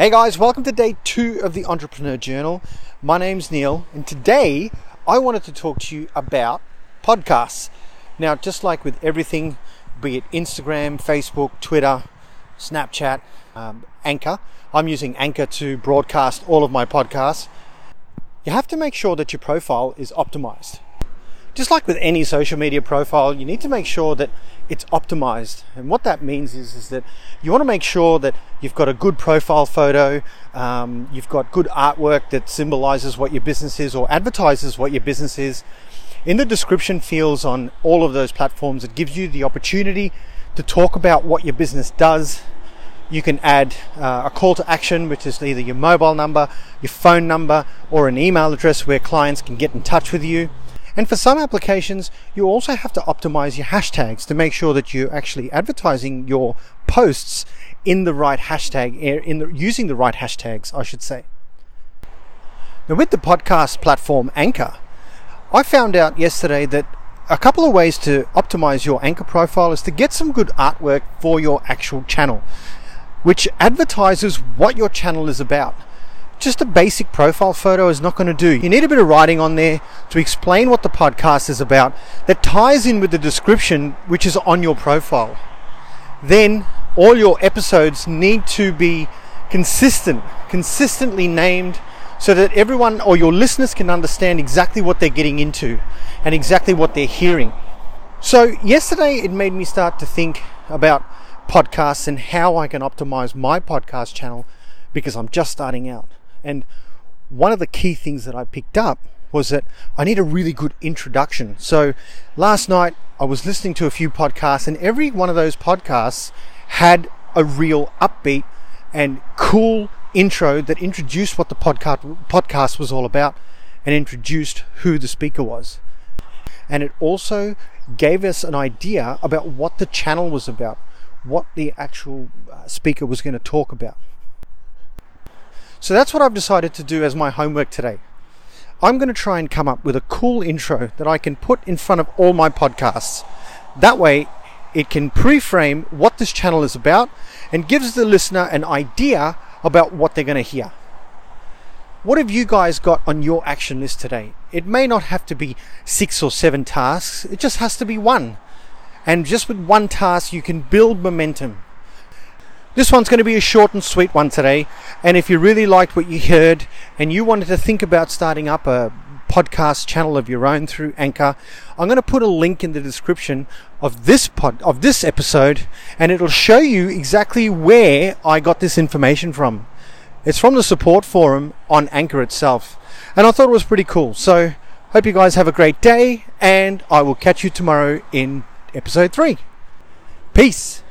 Hey guys, welcome to day two of the Entrepreneur Journal. My name's Neil, and today I wanted to talk to you about podcasts. Now, just like with everything, be it Instagram, Facebook, Twitter, Snapchat, um, Anchor, I'm using Anchor to broadcast all of my podcasts. You have to make sure that your profile is optimized just like with any social media profile, you need to make sure that it's optimized. And what that means is, is that you want to make sure that you've got a good profile photo, um, you've got good artwork that symbolizes what your business is or advertises what your business is. In the description fields on all of those platforms, it gives you the opportunity to talk about what your business does. You can add uh, a call to action, which is either your mobile number, your phone number, or an email address where clients can get in touch with you. And for some applications, you also have to optimize your hashtags to make sure that you're actually advertising your posts in the right hashtag, eh, in the, using the right hashtags, I should say. Now, with the podcast platform Anchor, I found out yesterday that a couple of ways to optimize your Anchor profile is to get some good artwork for your actual channel, which advertises what your channel is about just a basic profile photo is not going to do. You need a bit of writing on there to explain what the podcast is about that ties in with the description which is on your profile. Then all your episodes need to be consistent, consistently named so that everyone or your listeners can understand exactly what they're getting into and exactly what they're hearing. So, yesterday it made me start to think about podcasts and how I can optimize my podcast channel because I'm just starting out. And one of the key things that I picked up was that I need a really good introduction. So last night I was listening to a few podcasts, and every one of those podcasts had a real upbeat and cool intro that introduced what the podcast podcast was all about and introduced who the speaker was. And it also gave us an idea about what the channel was about, what the actual uh, speaker was going to talk about. So that's what I've decided to do as my homework today. I'm going to try and come up with a cool intro that I can put in front of all my podcasts. That way, it can pre frame what this channel is about and gives the listener an idea about what they're going to hear. What have you guys got on your action list today? It may not have to be six or seven tasks, it just has to be one. And just with one task, you can build momentum. This one's going to be a short and sweet one today. And if you really liked what you heard and you wanted to think about starting up a podcast channel of your own through Anchor, I'm going to put a link in the description of this pod, of this episode and it'll show you exactly where I got this information from. It's from the support forum on Anchor itself. And I thought it was pretty cool. So hope you guys have a great day and I will catch you tomorrow in episode 3. Peace.